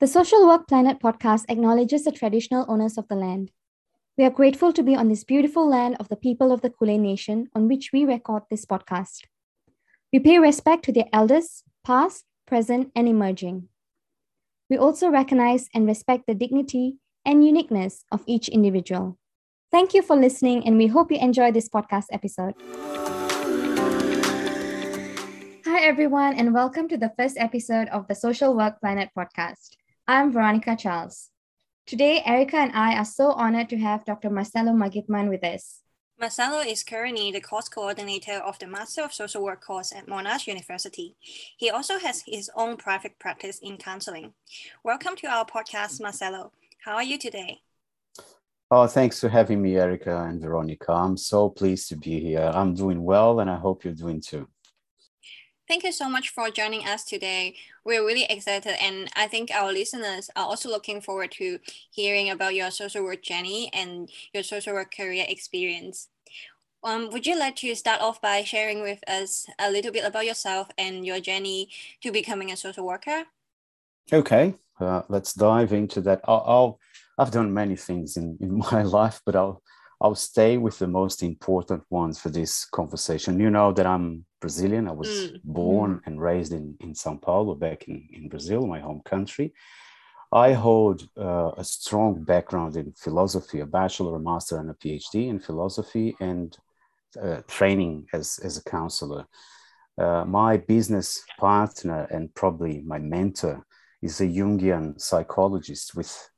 The Social Work Planet podcast acknowledges the traditional owners of the land. We are grateful to be on this beautiful land of the people of the Kulin Nation on which we record this podcast. We pay respect to their elders, past, present, and emerging. We also recognize and respect the dignity and uniqueness of each individual. Thank you for listening, and we hope you enjoy this podcast episode. Hi, everyone, and welcome to the first episode of the Social Work Planet podcast. I'm Veronica Charles. Today, Erica and I are so honored to have Dr. Marcelo Magitman with us. Marcelo is currently the course coordinator of the Master of Social Work course at Monash University. He also has his own private practice in counseling. Welcome to our podcast, Marcelo. How are you today? Oh, thanks for having me, Erica and Veronica. I'm so pleased to be here. I'm doing well, and I hope you're doing too. Thank you so much for joining us today. We're really excited, and I think our listeners are also looking forward to hearing about your social work journey and your social work career experience. Um, would you like to start off by sharing with us a little bit about yourself and your journey to becoming a social worker? Okay, uh, let's dive into that. I'll, i have done many things in, in my life, but I'll I'll stay with the most important ones for this conversation. You know that I'm Brazilian. I was mm. born mm. and raised in, in Sao Paulo, back in, in Brazil, my home country. I hold uh, a strong background in philosophy, a bachelor, a master, and a PhD in philosophy, and uh, training as, as a counselor. Uh, my business partner and probably my mentor is a Jungian psychologist with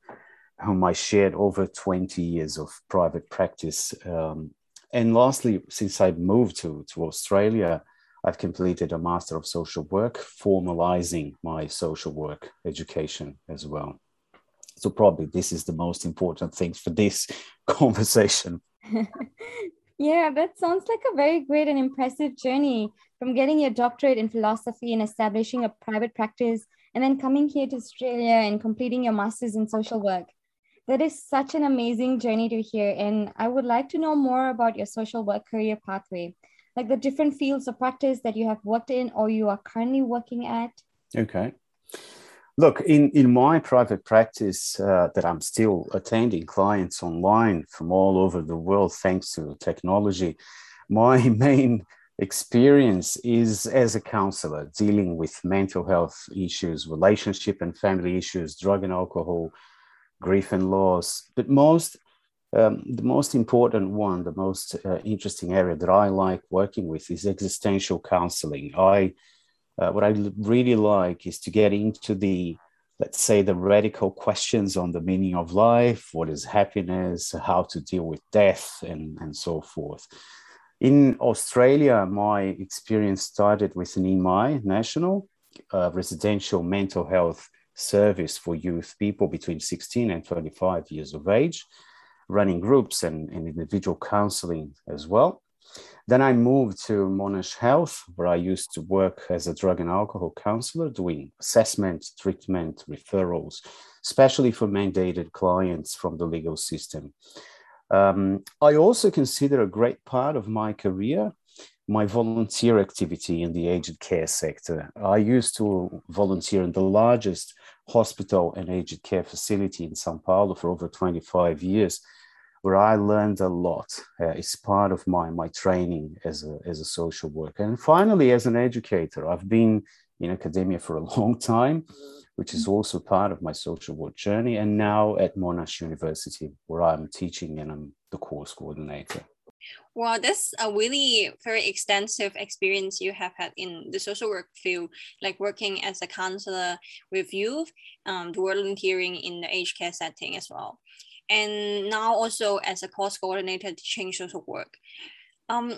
whom I shared over 20 years of private practice. Um, and lastly, since I moved to, to Australia, I've completed a Master of Social Work, formalizing my social work education as well. So, probably this is the most important thing for this conversation. Yeah, that sounds like a very great and impressive journey from getting your doctorate in philosophy and establishing a private practice, and then coming here to Australia and completing your master's in social work. That is such an amazing journey to hear. And I would like to know more about your social work career pathway, like the different fields of practice that you have worked in or you are currently working at. Okay. Look, in, in my private practice uh, that I'm still attending clients online from all over the world, thanks to technology, my main experience is as a counselor dealing with mental health issues, relationship and family issues, drug and alcohol, grief and loss. But most, um, the most important one, the most uh, interesting area that I like working with is existential counseling. I uh, what I really like is to get into the, let's say, the radical questions on the meaning of life, what is happiness, how to deal with death, and, and so forth. In Australia, my experience started with an Neami National uh, Residential Mental Health Service for youth people between 16 and 25 years of age, running groups and, and individual counseling as well. Then I moved to Monash Health, where I used to work as a drug and alcohol counselor, doing assessment, treatment, referrals, especially for mandated clients from the legal system. Um, I also consider a great part of my career my volunteer activity in the aged care sector. I used to volunteer in the largest hospital and aged care facility in Sao Paulo for over 25 years where I learned a lot. Uh, it's part of my, my training as a, as a social worker. And finally, as an educator, I've been in academia for a long time, which is also part of my social work journey. And now at Monash University, where I'm teaching and I'm the course coordinator. Wow, that's a really very extensive experience you have had in the social work field, like working as a counselor with youth, um, volunteering in the aged care setting as well and now also as a course coordinator teaching social work. Um,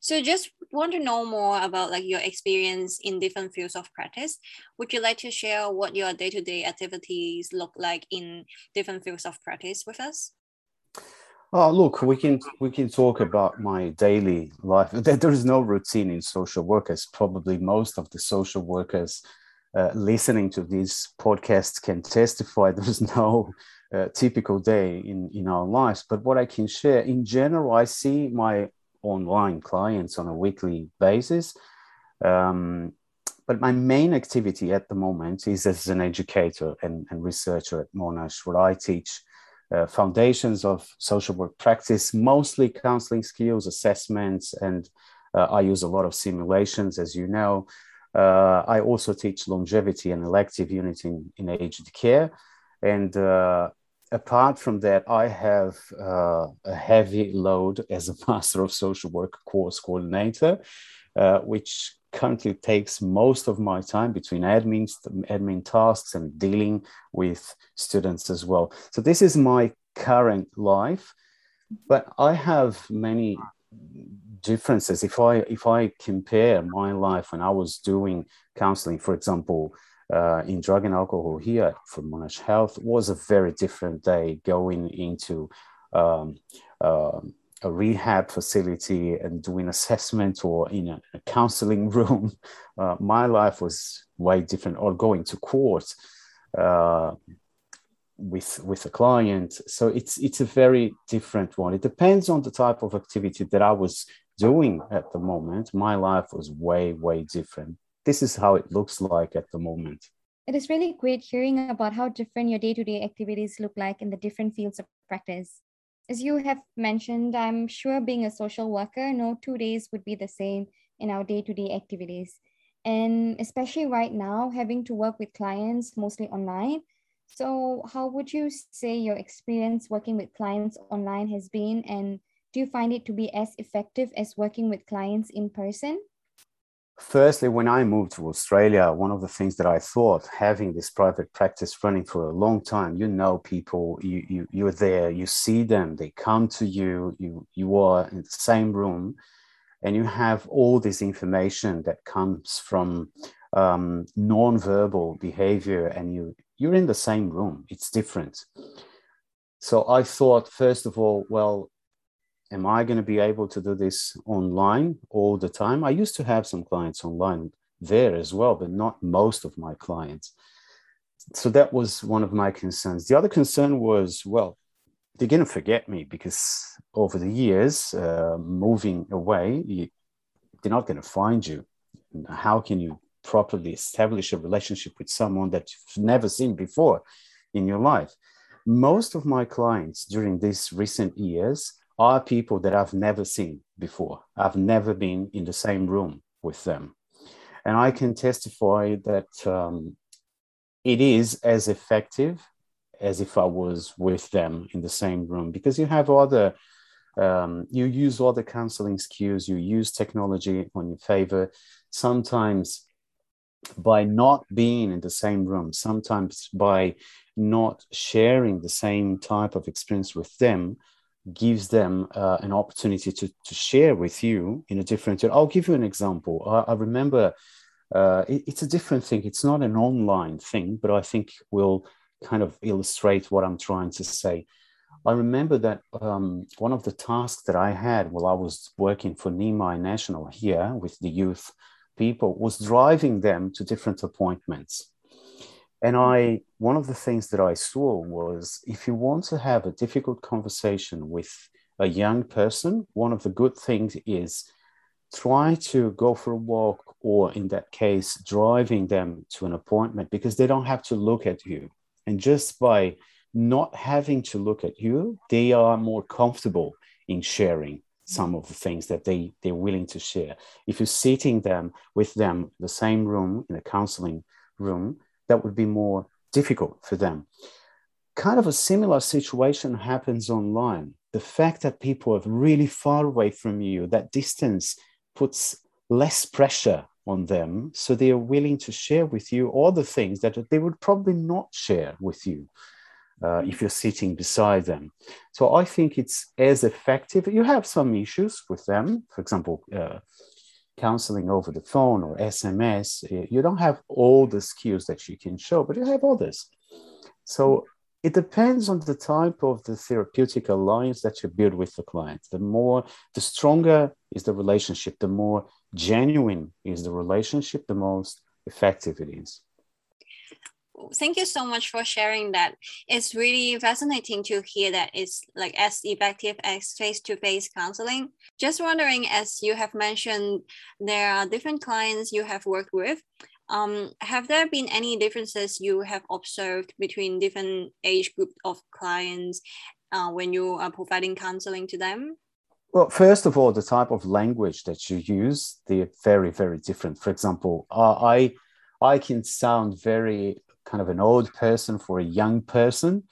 so just want to know more about like your experience in different fields of practice. Would you like to share what your day-to-day activities look like in different fields of practice with us? Oh, look, we can we can talk about my daily life. There is no routine in social workers. probably most of the social workers uh, listening to this podcast can testify. There's no uh, typical day in, in our lives. But what I can share in general, I see my online clients on a weekly basis. Um, but my main activity at the moment is as an educator and, and researcher at Monash, where I teach uh, foundations of social work practice, mostly counseling skills, assessments, and uh, I use a lot of simulations, as you know. Uh, I also teach longevity and elective unit in, in aged care. And uh, apart from that, I have uh, a heavy load as a Master of Social Work course coordinator, uh, which currently takes most of my time between admin, admin tasks and dealing with students as well. So this is my current life, but I have many differences. If I if I compare my life when I was doing counseling, for example, uh, in drug and alcohol here for Monash Health, was a very different day going into um, uh, a rehab facility and doing assessment or in a, a counseling room. Uh, my life was way different, or going to court uh, with with a client. So it's it's a very different one. It depends on the type of activity that I was doing at the moment. My life was way way different. This is how it looks like at the moment. It is really great hearing about how different your day to day activities look like in the different fields of practice. As you have mentioned, I'm sure being a social worker, no two days would be the same in our day to day activities. And especially right now, having to work with clients mostly online. So, how would you say your experience working with clients online has been? And do you find it to be as effective as working with clients in person? Firstly, when I moved to Australia, one of the things that I thought, having this private practice running for a long time, you know people, you, you you're there, you see them, they come to you, you you are in the same room, and you have all this information that comes from um, non-verbal behavior, and you you're in the same room. It's different. So I thought, first of all, well, am I going to be able to do this online all the time? I used to have some clients online there as well, but not most of my clients. So that was one of my concerns. The other concern was, well, they're going to forget me because over the years, uh, moving away, you, they're not going to find you. How can you properly establish a relationship with someone that you've never seen before in your life? Most of my clients during these recent years are people that I've never seen before. I've never been in the same room with them. And I can testify that um, it is as effective as if I was with them in the same room because you have other, um, you use other counseling skills, you use technology on your favor. Sometimes by not being in the same room, sometimes by not sharing the same type of experience with them, gives them uh, an opportunity to, to share with you in a different i'll give you an example. I, I remember uh, it, it's a different thing. It's not an online thing but i think will kind of illustrate what i'm trying to say. I remember that um, one of the tasks that i had while i was working for Neami National here with the youth people was driving them to different appointments and mm-hmm. I, one of the things that I saw was if you want to have a difficult conversation with a young person, one of the good things is try to go for a walk, or in that case, driving them to an appointment because they don't have to look at you. And just by not having to look at you, they are more comfortable in sharing some of the things that they, they're willing to share. If you're sitting them with them the same room in a counseling room, that would be more difficult for them. Kind of a similar situation happens online. The fact that people are really far away from you, that distance puts less pressure on them. So they are willing to share with you all the things that they would probably not share with you. Uh, if you're sitting beside them. So I think it's as effective. You have some issues with them, for example, uh, counseling over the phone or SMS, eh, you don't have all the skills that you can show, but you have others. So it depends on the type of the therapeutic alliance that you build with the client. The more, the stronger is the relationship, the more genuine is the relationship, the most effective it is thank you so much for sharing that. It's really fascinating to hear that it's like as effective as face-to-face counseling. Just wondering, as you have mentioned, there are different clients you have worked with. Um, have there been any differences you have observed between different age group of clients uh, when you are providing counseling to them? Well, first of all, the type of language that you use, they're very, very different. For example, uh, I, I can sound very kind of an old person for a young person.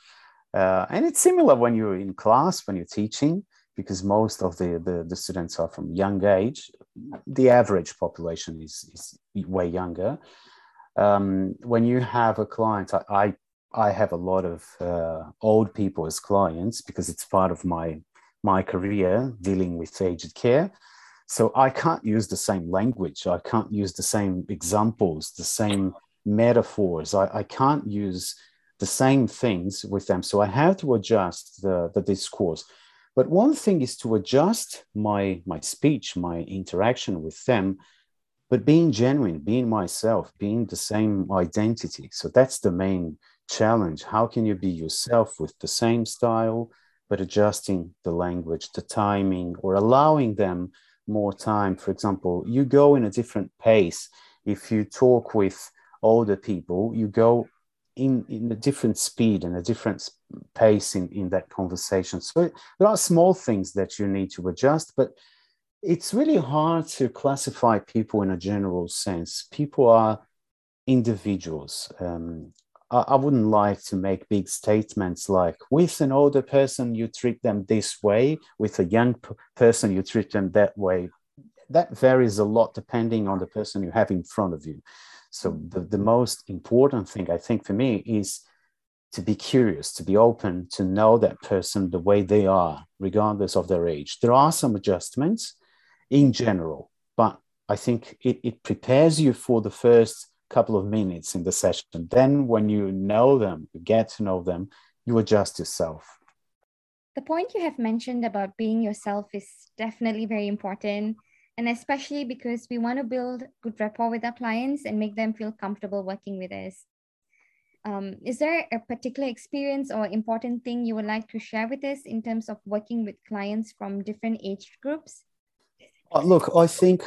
Uh, and it's similar when you're in class, when you're teaching, because most of the, the, the students are from young age. The average population is, is way younger. Um, when you have a client, I, I, I have a lot of uh, old people as clients because it's part of my, my career dealing with aged care. So I can't use the same language. I can't use the same examples, the same metaphors. I, I can't use the same things with them. So I have to adjust the, the discourse. But one thing is to adjust my, my speech, my interaction with them, but being genuine, being myself, being the same identity. So that's the main challenge. How can you be yourself with the same style, but adjusting the language, the timing, or allowing them more time? For example, you go in a different pace. If you talk with older people, you go in, in a different speed and a different pace in, in that conversation. So there are small things that you need to adjust, but it's really hard to classify people in a general sense. People are individuals. Um, I, wouldn't like to make big statements like, with an older person, you treat them this way, with a young p- person, you treat them that way. That varies a lot depending on the person you have in front of you. So the, the most important thing I think for me is to be curious, to be open, to know that person the way they are, regardless of their age. There are some adjustments in general, but I think it, it prepares you for the first couple of minutes in the session. Then when you know them, you get to know them, you adjust yourself. The point you have mentioned about being yourself is definitely very important and especially because we want to build good rapport with our clients and make them feel comfortable working with us. Um, is there a particular experience or important thing you would like to share with us in terms of working with clients from different age groups? Uh, look, I think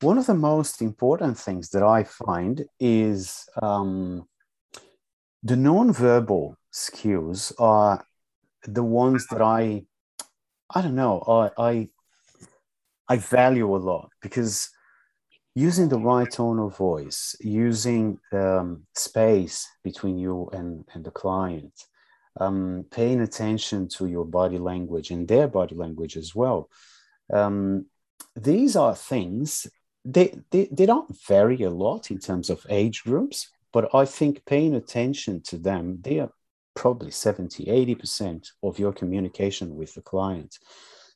one of the most important things that I find is um, the non-verbal skills are the ones that I, I don't know, I, I I value a lot because using the right tone of voice, using um, space between you and, and the client, um, paying attention to your body language and their body language as well. Um, these are things, they, they, they don't vary a lot in terms of age groups, but I think paying attention to them, they are probably 70, 80% of your communication with the client.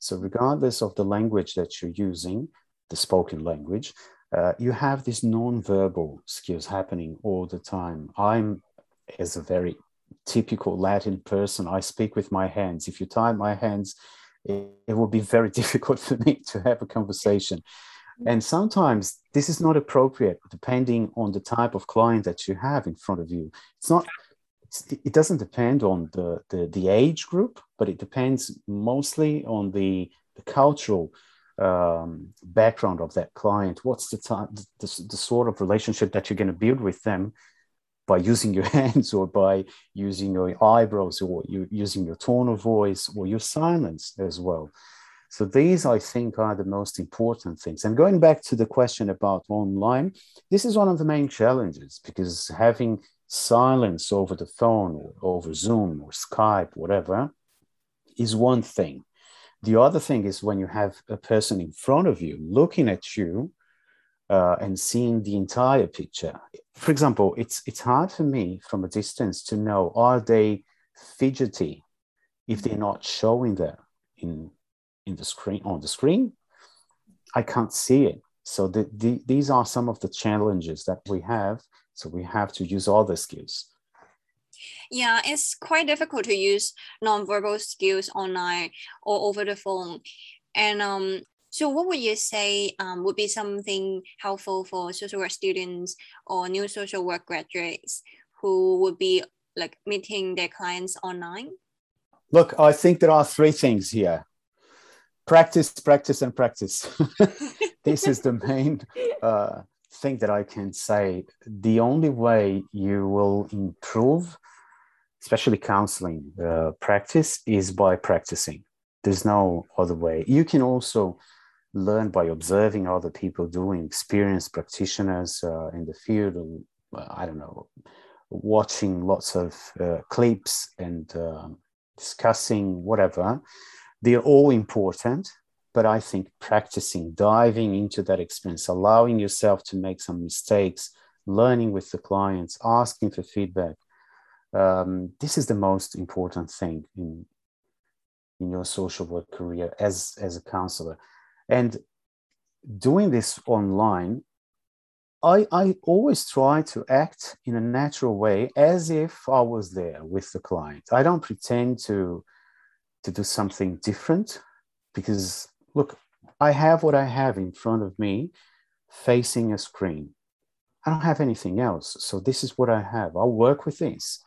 So, regardless of the language that you're using, the spoken language, uh, you have these non-verbal skills happening all the time. I'm, as a very typical Latin person, I speak with my hands. If you tie my hands, it, it will be very difficult for me to have a conversation. And sometimes this is not appropriate depending on the type of client that you have in front of you. It's not it doesn't depend on the, the, the, age group, but it depends mostly on the, the cultural um, background of that client. What's the, time, the, the sort of relationship that you're going to build with them by using your hands or by using your eyebrows or you, using your tone of voice or your silence as well. So these, I think, are the most important things. And going back to the question about online, this is one of the main challenges because having silence over the phone over Zoom or Skype, whatever, is one thing. The other thing is when you have a person in front of you looking at you uh, and seeing the entire picture. For example, it's it's hard for me from a distance to know are they fidgety if they're not showing that in in the screen on the screen. I can't see it. So the, the, these are some of the challenges that we have so we have to use all the skills. Yeah, it's quite difficult to use nonverbal skills online or over the phone. And um, so, what would you say um, would be something helpful for social work students or new social work graduates who would be like meeting their clients online? Look, I think there are three things here practice, practice, and practice. this is the main uh, thing that I can say the only way you will improve, especially counseling uh, practice, is by practicing. There's no other way. You can also learn by observing other people doing, experienced practitioners uh, in the field. Uh, I don't know, watching lots of uh, clips and um, discussing whatever. They're all important but I think practicing, diving into that experience, allowing yourself to make some mistakes, learning with the clients, asking for feedback. Um, this is the most important thing in in your social work career as as a counselor, and doing this online. I, I always try to act in a natural way as if I was there with the client. I don't pretend to to do something different because look, I have what I have in front of me facing a screen. I don't have anything else. So this is what I have. I'll work with this.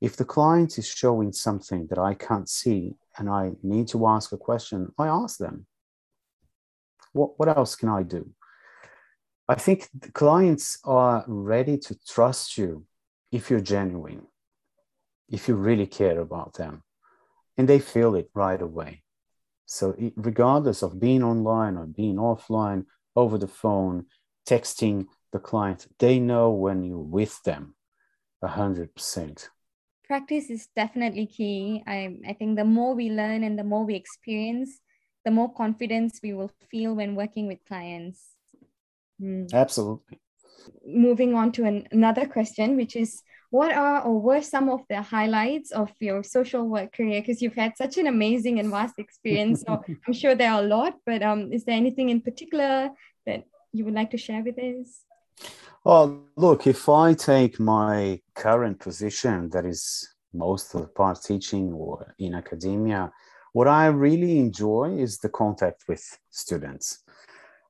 If the client is showing something that I can't see and I need to ask a question, I ask them. What, what else can I do? I think clients are ready to trust you if you're genuine, if you really care about them, and they feel it right away. So, regardless of being online or being offline, over the phone, texting the client, they know when you're with them 100%. Practice is definitely key. I, I think the more we learn and the more we experience, the more confidence we will feel when working with clients. Mm. Absolutely. Moving on to an, another question, which is what are or were some of the highlights of your social work career? Because you've had such an amazing and vast experience. So I'm sure there are a lot, but um, is there anything in particular that you would like to share with us? Well, look, if I take my current position, that is most of the part teaching or in academia, what I really enjoy is the contact with students.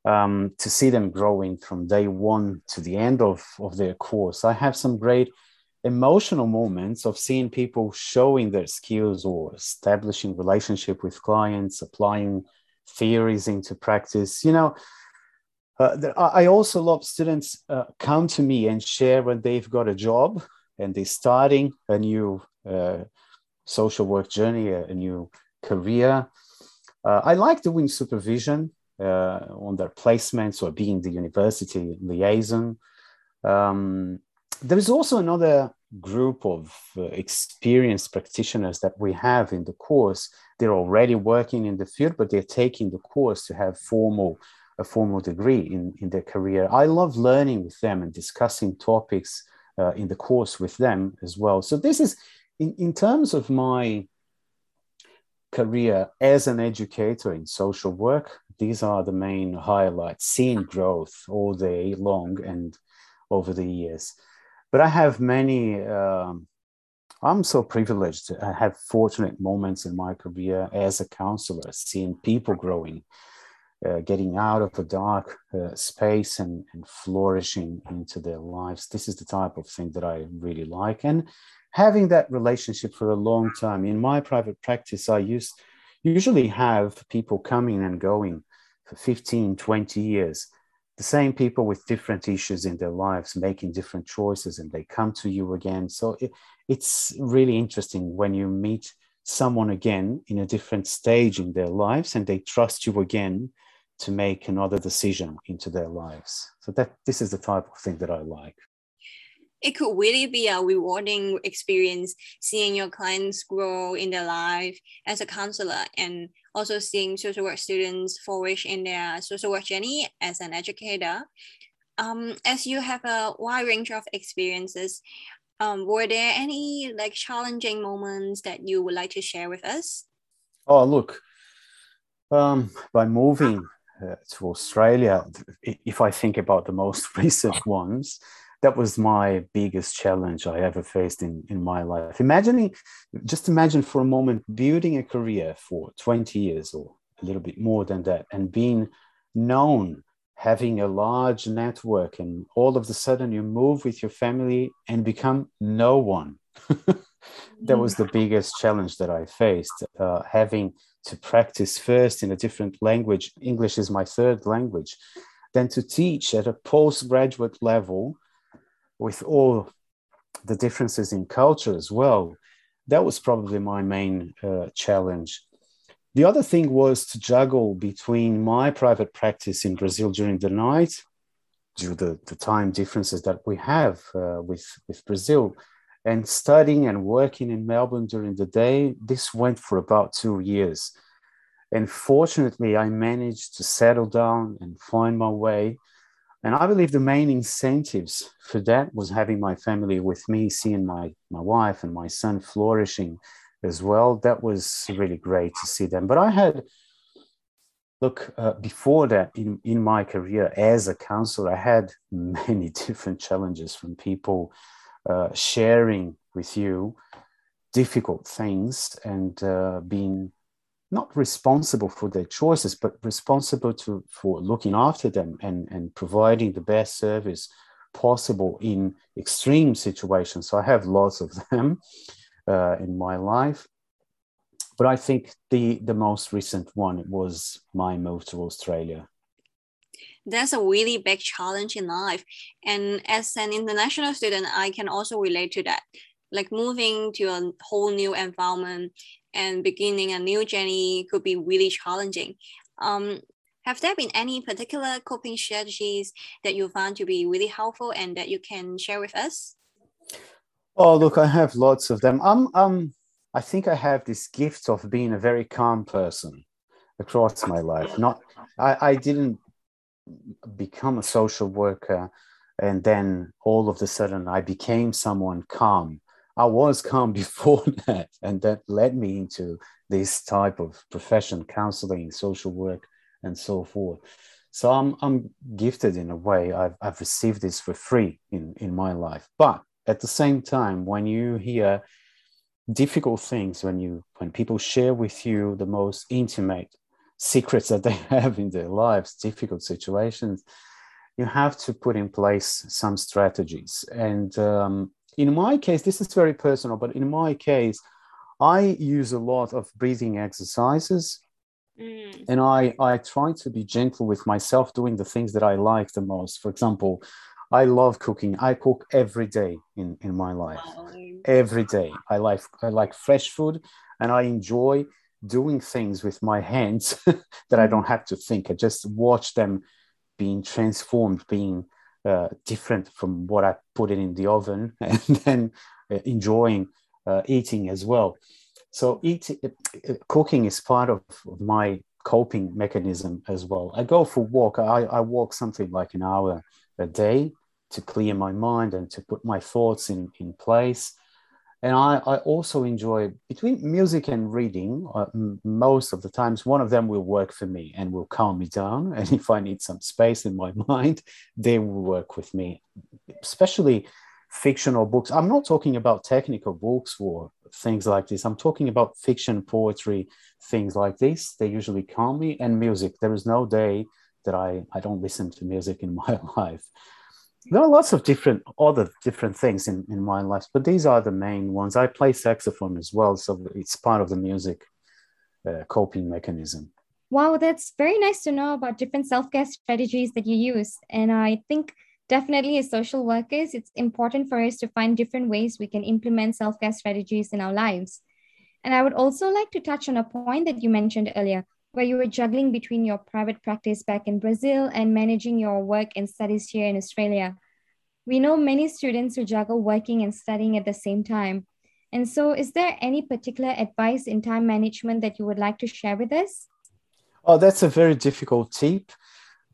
Um, to see them growing from day one to the end of, of their course. I have some great emotional moments of seeing people showing their skills or establishing relationship with clients applying theories into practice you know uh, i also love students uh, come to me and share when they've got a job and they're starting a new uh, social work journey a, a new career. Uh, i like doing supervision uh, on their placements or being the university liaison. Um, there is also another group of uh, experienced practitioners that we have in the course. They're already working in the field, but they're taking the course to have formal a formal degree in, in their career. I love learning with them and discussing topics uh, in the course with them as well. So this is in, in terms of my career as an educator in social work, these are the main highlights, seeing growth all day long and over the years but I have many. Um, I'm so privileged. I have fortunate moments in my career as a counselor, seeing people growing, uh, getting out of a dark uh, space and, and flourishing into their lives. This is the type of thing that I really like. And having that relationship for a long time. In my private practice, I used usually have people coming and going for 15, 20 years the same people with different issues in their lives making different choices and they come to you again. So it, it's really interesting when you meet someone again in a different stage in their lives and they trust you again to make another decision into their lives. So that this is the type of thing that i like. It could really be a rewarding experience seeing your clients grow in their life as a counselor and also seeing social work students flourish in their social work journey as an educator. Um, as you have a wide range of experiences, um, were there any like challenging moments that you would like to share with us? Oh, look, um, by moving uh, to Australia, if I think about the most recent ones, that was my biggest challenge I ever faced in, in my life. Imagining, just imagine for a moment building a career for 20 years or a little bit more than that and being known, having a large network, and all of a sudden you move with your family and become no one. that was the biggest challenge that I faced, uh, having to practice first in a different language. English is my third language then to teach at a postgraduate level with all the differences in culture as well, that was probably my main uh, challenge. The other thing was to juggle between my private practice in Brazil during the night, due to the time differences that we have uh, with, with Brazil, and studying and working in Melbourne during the day. This went for about two years. And fortunately, I managed to settle down and find my way. And I believe the main incentives for that was having my family with me, seeing my, my wife and my son flourishing as well. That was really great to see them. But I had, look, uh, before that in, in my career as a counselor, I had many different challenges from people uh, sharing with you difficult things and uh, being not responsible for their choices, but responsible to for looking after them and, and providing the best service possible in extreme situations. So I have lots of them uh, in my life. But I think the, the most recent one was my move to Australia. That's a really big challenge in life. And as an international student, I can also relate to that. Like moving to a whole new environment, and beginning a new journey could be really challenging. Um, have there been any particular coping strategies that you found to be really helpful and that you can share with us? Oh, look, I have lots of them. Um, um, I think I have this gift of being a very calm person across my life. Not, I, I didn't become a social worker and then all of a sudden I became someone calm. I was calm before that, and that led me into this type of profession, counseling, social work, and so forth. So I'm, I'm gifted in a way. I've, I've received this for free in, in my life. But at the same time, when you hear difficult things, when you when people share with you the most intimate secrets that they have in their lives, difficult situations, you have to put in place some strategies. And um, in my case, this is very personal, but in my case, I use a lot of breathing exercises. Mm. And I, I try to be gentle with myself doing the things that I like the most. For example, I love cooking. I cook every day in, in my life. Wow. Every day. I like I like fresh food and I enjoy doing things with my hands that I mm. don't have to think. I just watch them being transformed, being uh, different from what I put it in the oven, and then uh, enjoying uh, eating as well. So, eat, uh, cooking is part of, of my coping mechanism as well. I go for walk. I, I walk something like an hour a day to clear my mind and to put my thoughts in, in place and I, I also enjoy between music and reading uh, m- most of the times one of them will work for me and will calm me down. And if i need some space in my mind they will work with me especially fictional books. I'm not talking about technical books or things like this. I'm talking about fiction poetry things like this. They usually calm me and music. There is no day that i i don't listen to music in my life there are lots of different other different things in, in my life but these are the main ones. I play saxophone as well so it's part of the music uh, coping mechanism. Wow that's very nice to know about different self-care strategies that you use and i think definitely as social workers it's important for us to find different ways we can implement self-care strategies in our lives. And i would also like to touch on a point that you mentioned earlier where you were juggling between your private practice back in Brazil and managing your work and studies here in Australia. We know many students who juggle working and studying at the same time. And so, is there any particular advice in time management that you would like to share with us? Oh, that's a very difficult tip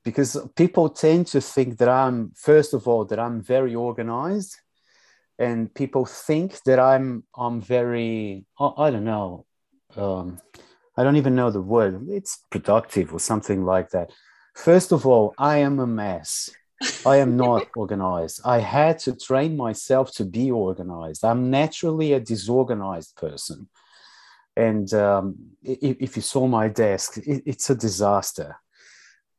because people tend to think that I'm, first of all, that I'm very organized. And people think that I'm, I'm very, I don't know, um, I don't even know the word. It's productive or something like that. First of all, I am a mess. I am not organized. I had to train myself to be organized. I'm naturally a disorganized person. And um, if, if, you saw my desk, it, it's a disaster.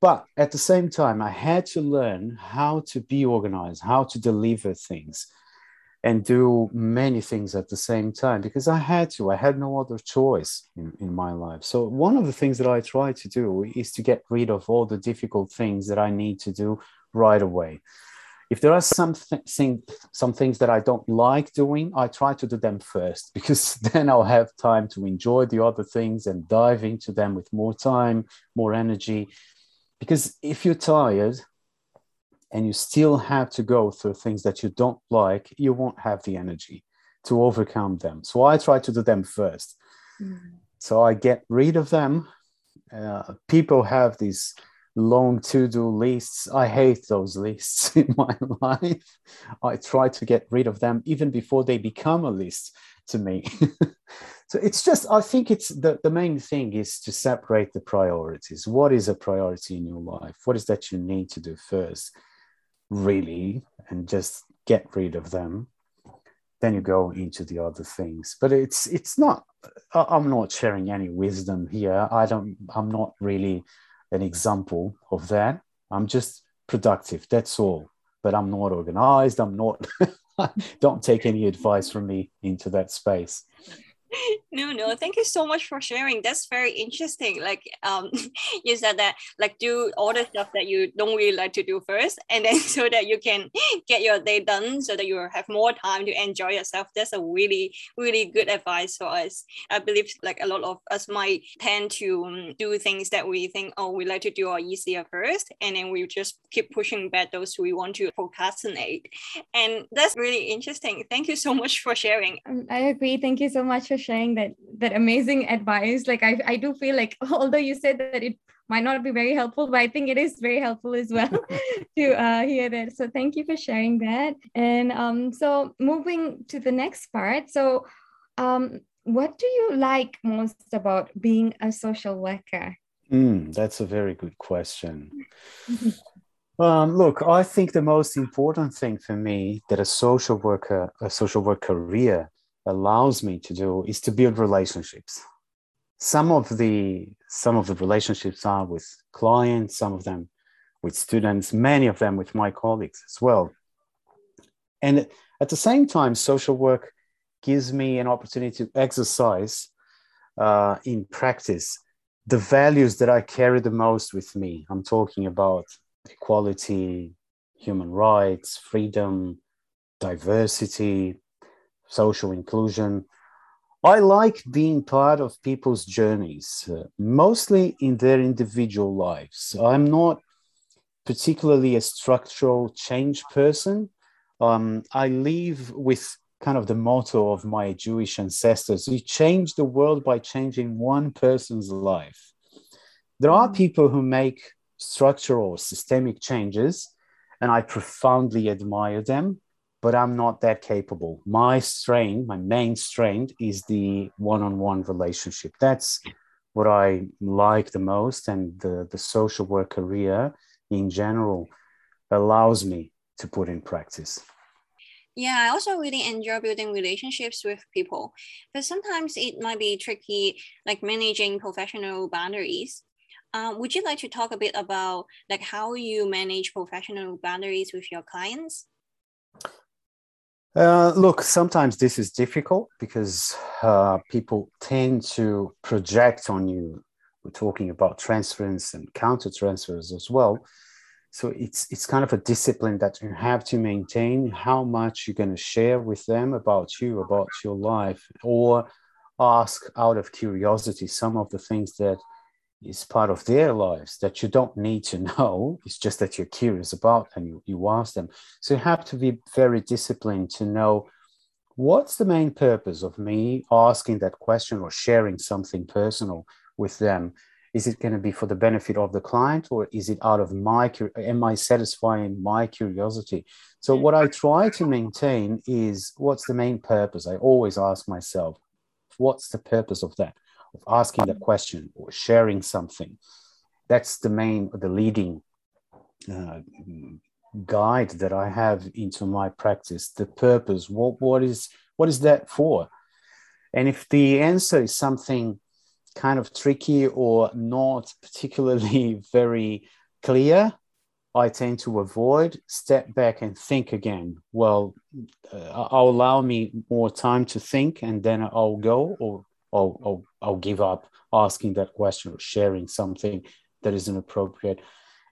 But at the same time, I had to learn how to be organized, how to deliver things. And do many things at the same time because I had to. I had no other choice in, in my life. So, one of the things that I try to do is to get rid of all the difficult things that I need to do right away. If there are some, th- some things that I don't like doing, I try to do them first because then I'll have time to enjoy the other things and dive into them with more time, more energy. Because if you're tired, and you still have to go through things that you don't like, you won't have the energy to overcome them. So I try to do them first. Mm. So I get rid of them. Uh, people have these long to do lists. I hate those lists in my life. I try to get rid of them even before they become a list to me. so it's just, I think it's the, the main thing is to separate the priorities. What is a priority in your life? What is that you need to do first? Really and just get rid of them then you go into the other things. But it's it's not i'm not sharing any wisdom here. I don't i'm not really an example of that. I'm just productive that's all. But i'm not organized. I'm not don't take any advice from me into that space no no thank you so much for sharing. That's very interesting. Like um you said that like do all the stuff that you don't really like to do first and then so that you can get your day done so that you have more time to enjoy yourself. That's a really really good advice for us. I believe like a lot of us might tend to um, do things that we think oh we like to do are easier first and then we just keep pushing back those we want to procrastinate. And that's really interesting. Thank you so much for sharing. Um, i agree. Thank you so much for sharing that that amazing advice. Like I, I do feel like although you said that it might not be very helpful, but I think it is very helpful as well to uh, hear that. So thank you for sharing that. And um, so moving to the next part. So um, what do you like most about being a social worker? Mm, that's a very good question. Um, look, I think the most important thing for me that a social worker, a social work career allows me to do is to build relationships. Some of the some of the relationships are with clients, some of them with students, many of them with my colleagues as well. And at the same time, social work gives me an opportunity to exercise uh, in practice the values that I carry the most with me. I'm talking about equality, human rights, freedom, diversity, social inclusion. I like being part of people's journeys, uh, mostly in their individual lives. I'm not particularly a structural change person. Um, I live with kind of the motto of my Jewish ancestors you change the world by changing one person's life. There are mm. people who make structural or systemic changes, and I profoundly admire them but I'm not that capable. My strength, my main strength is the one-on-one relationship. That's what I like the most, and the, the social work career in general allows me to put in practice. Yeah, I also really enjoy building relationships with people, but sometimes it might be tricky, like managing professional boundaries. Um, would you like to talk a bit about like how you manage professional boundaries with your clients? Uh, look, sometimes this is difficult because uh, people tend to project on you. We're talking about transference and counter transference as well. So it's it's kind of a discipline that you have to maintain. How much you're going to share with them about you, about your life, or ask out of curiosity some of the things that is part of their lives that you don't need to know. It's just that you're curious about and you, you ask them. So you have to be very disciplined to know what's the main purpose of me asking that question or sharing something personal with them. Is it going to be for the benefit of the client or is it out of my, am I satisfying my curiosity? So, mm. what I try to maintain is what's the main purpose? I always ask myself, what's the purpose of that? Of asking that question or sharing something. That's the main, the leading uh, guide that I have into my practice. The purpose. What what is what is that for? And if the answer is something kind of tricky or not particularly very clear, I tend to avoid, step back and think again. Well, uh, I'll allow me more time to think and then I'll go or I'll, I'll give up asking that question or sharing something that isn't appropriate.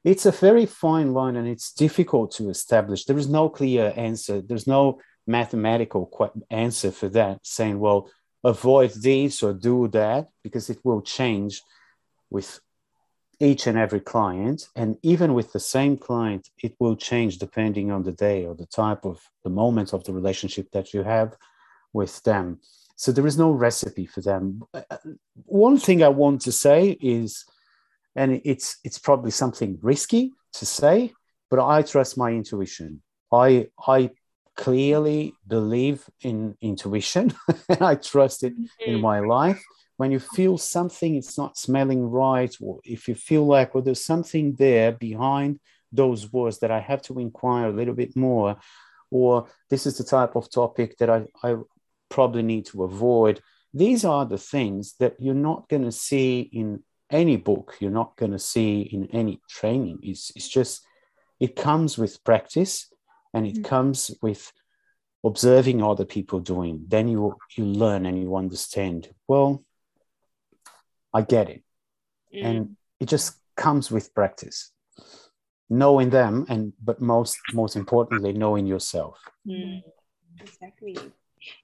It's a very fine line and it's difficult to establish. There is no clear answer. There's no mathematical answer for that saying, well, avoid this or do that because it will change with each and every client. And even with the same client, it will change depending on the day or the type of the moment of the relationship that you have with them. So there is no recipe for them. One thing I want to say is, and it's it's probably something risky to say, but I trust my intuition. I I clearly believe in intuition and I trust it mm-hmm. in my life when you feel something it's not smelling right or if you feel like well there's something there behind those words that i have to inquire a little bit more or this is the type of topic that i, I probably need to avoid these are the things that you're not going to see in any book you're not going to see in any training it's, it's just it comes with practice and it mm-hmm. comes with observing other people doing then you you learn and you understand well I get it. Mm. And it just comes with practice. Knowing them and but most most importantly, knowing yourself. Mm. Exactly.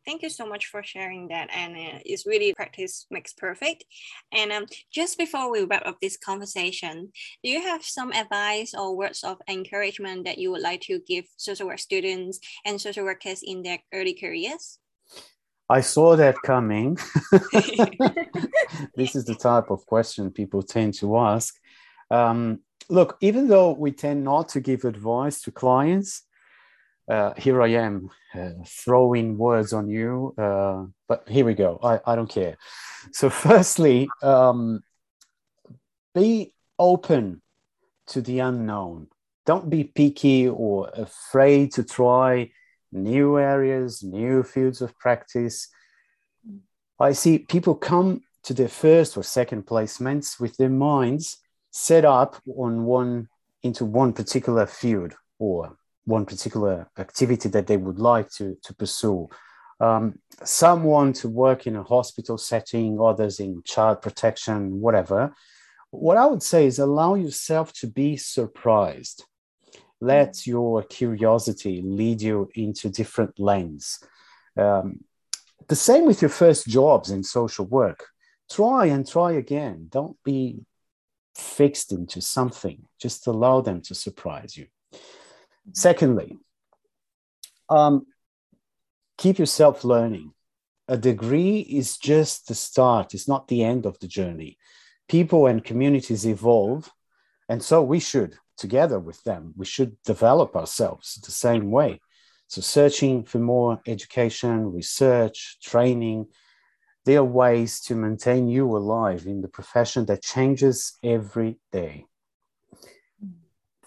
Thank you so much for sharing that. And uh, it's really practice makes perfect. And um, just before we wrap up this conversation, do you have some advice or words of encouragement that you would like to give social work students and social workers in their early careers? I saw that coming. this is the type of question people tend to ask. Um, look, even though we tend not to give advice to clients, uh, here I am uh, throwing words on you, uh, but here we go. I, I don't care. So, firstly, um, be open to the unknown. Don't be picky or afraid to try new areas, new fields of practice. I see people come to their first or second placements with their minds set up on one into one particular field or one particular activity that they would like to, to pursue. Um, some want to work in a hospital setting, others in child protection, whatever. What I would say is allow yourself to be surprised let your curiosity lead you into different lanes. Um, the same with your first jobs in social work. Try and try again. Don't be fixed into something. Just allow them to surprise you. Secondly, um, keep yourself learning. A degree is just the start, it's not the end of the journey. People and communities evolve, and so we should together with them. We should develop ourselves the same way. So, searching for more education, research, training, there are ways to maintain you alive in the profession that changes every day.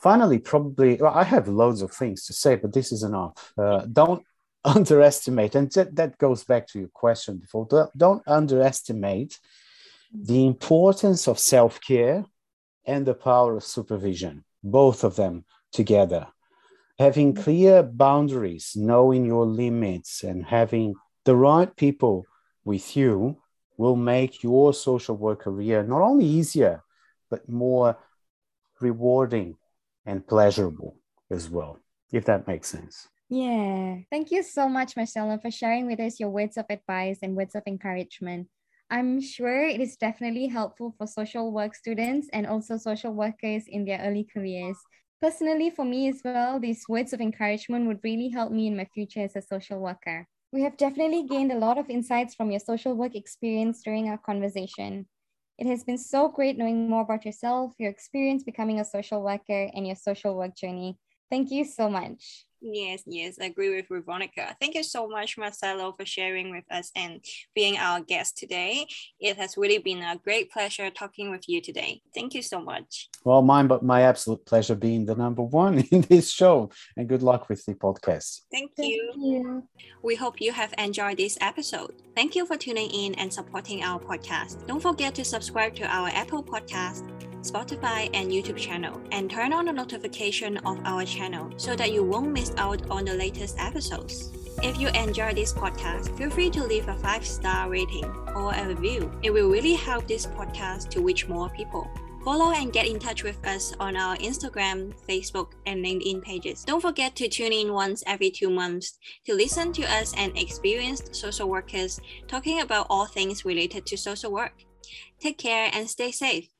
Finally, probably, well, I have loads of things to say, but this is enough. Uh, don't underestimate, and that, that goes back to your question before, don't, don't underestimate the importance of self care and the power of supervision both of them together. Having mm-hmm. clear boundaries, knowing your limits, and having the right people with you will make your social work career not only easier, but more rewarding and pleasurable as well, if that makes sense. Yeah. Thank you so much, Marcelo, for sharing with us your words of advice and words of encouragement. I'm sure it is definitely helpful for social work students and also social workers in their early careers. Personally, for me as well, these words of encouragement would really help me in my future as a social worker. We have definitely gained a lot of insights from your social work experience during our conversation. It has been so great knowing more about yourself, your experience becoming a social worker, and your social work journey. Thank you so much. Yes, yes, I agree with Veronica. Thank you so much, Marcelo, for sharing with us and being our guest today. It has really been a great pleasure talking with you today. Thank you so much. Well, mine, but my absolute pleasure being the number one in this show. And good luck with the podcast. Thank you. Thank you. We hope you have enjoyed this episode. Thank you for tuning in and supporting our podcast. Don't forget to subscribe to our Apple Podcast Spotify, and YouTube channel, and turn on the notification of our channel so that you won't miss out on the latest episodes. If you enjoy this podcast, feel free to leave a five star rating or a review. It will really help this podcast to reach more people. Follow and get in touch with us on our Instagram, Facebook, and LinkedIn pages. Don't forget to tune in once every two months to listen to us and experienced social workers talking about all things related to social work. Take care and stay safe.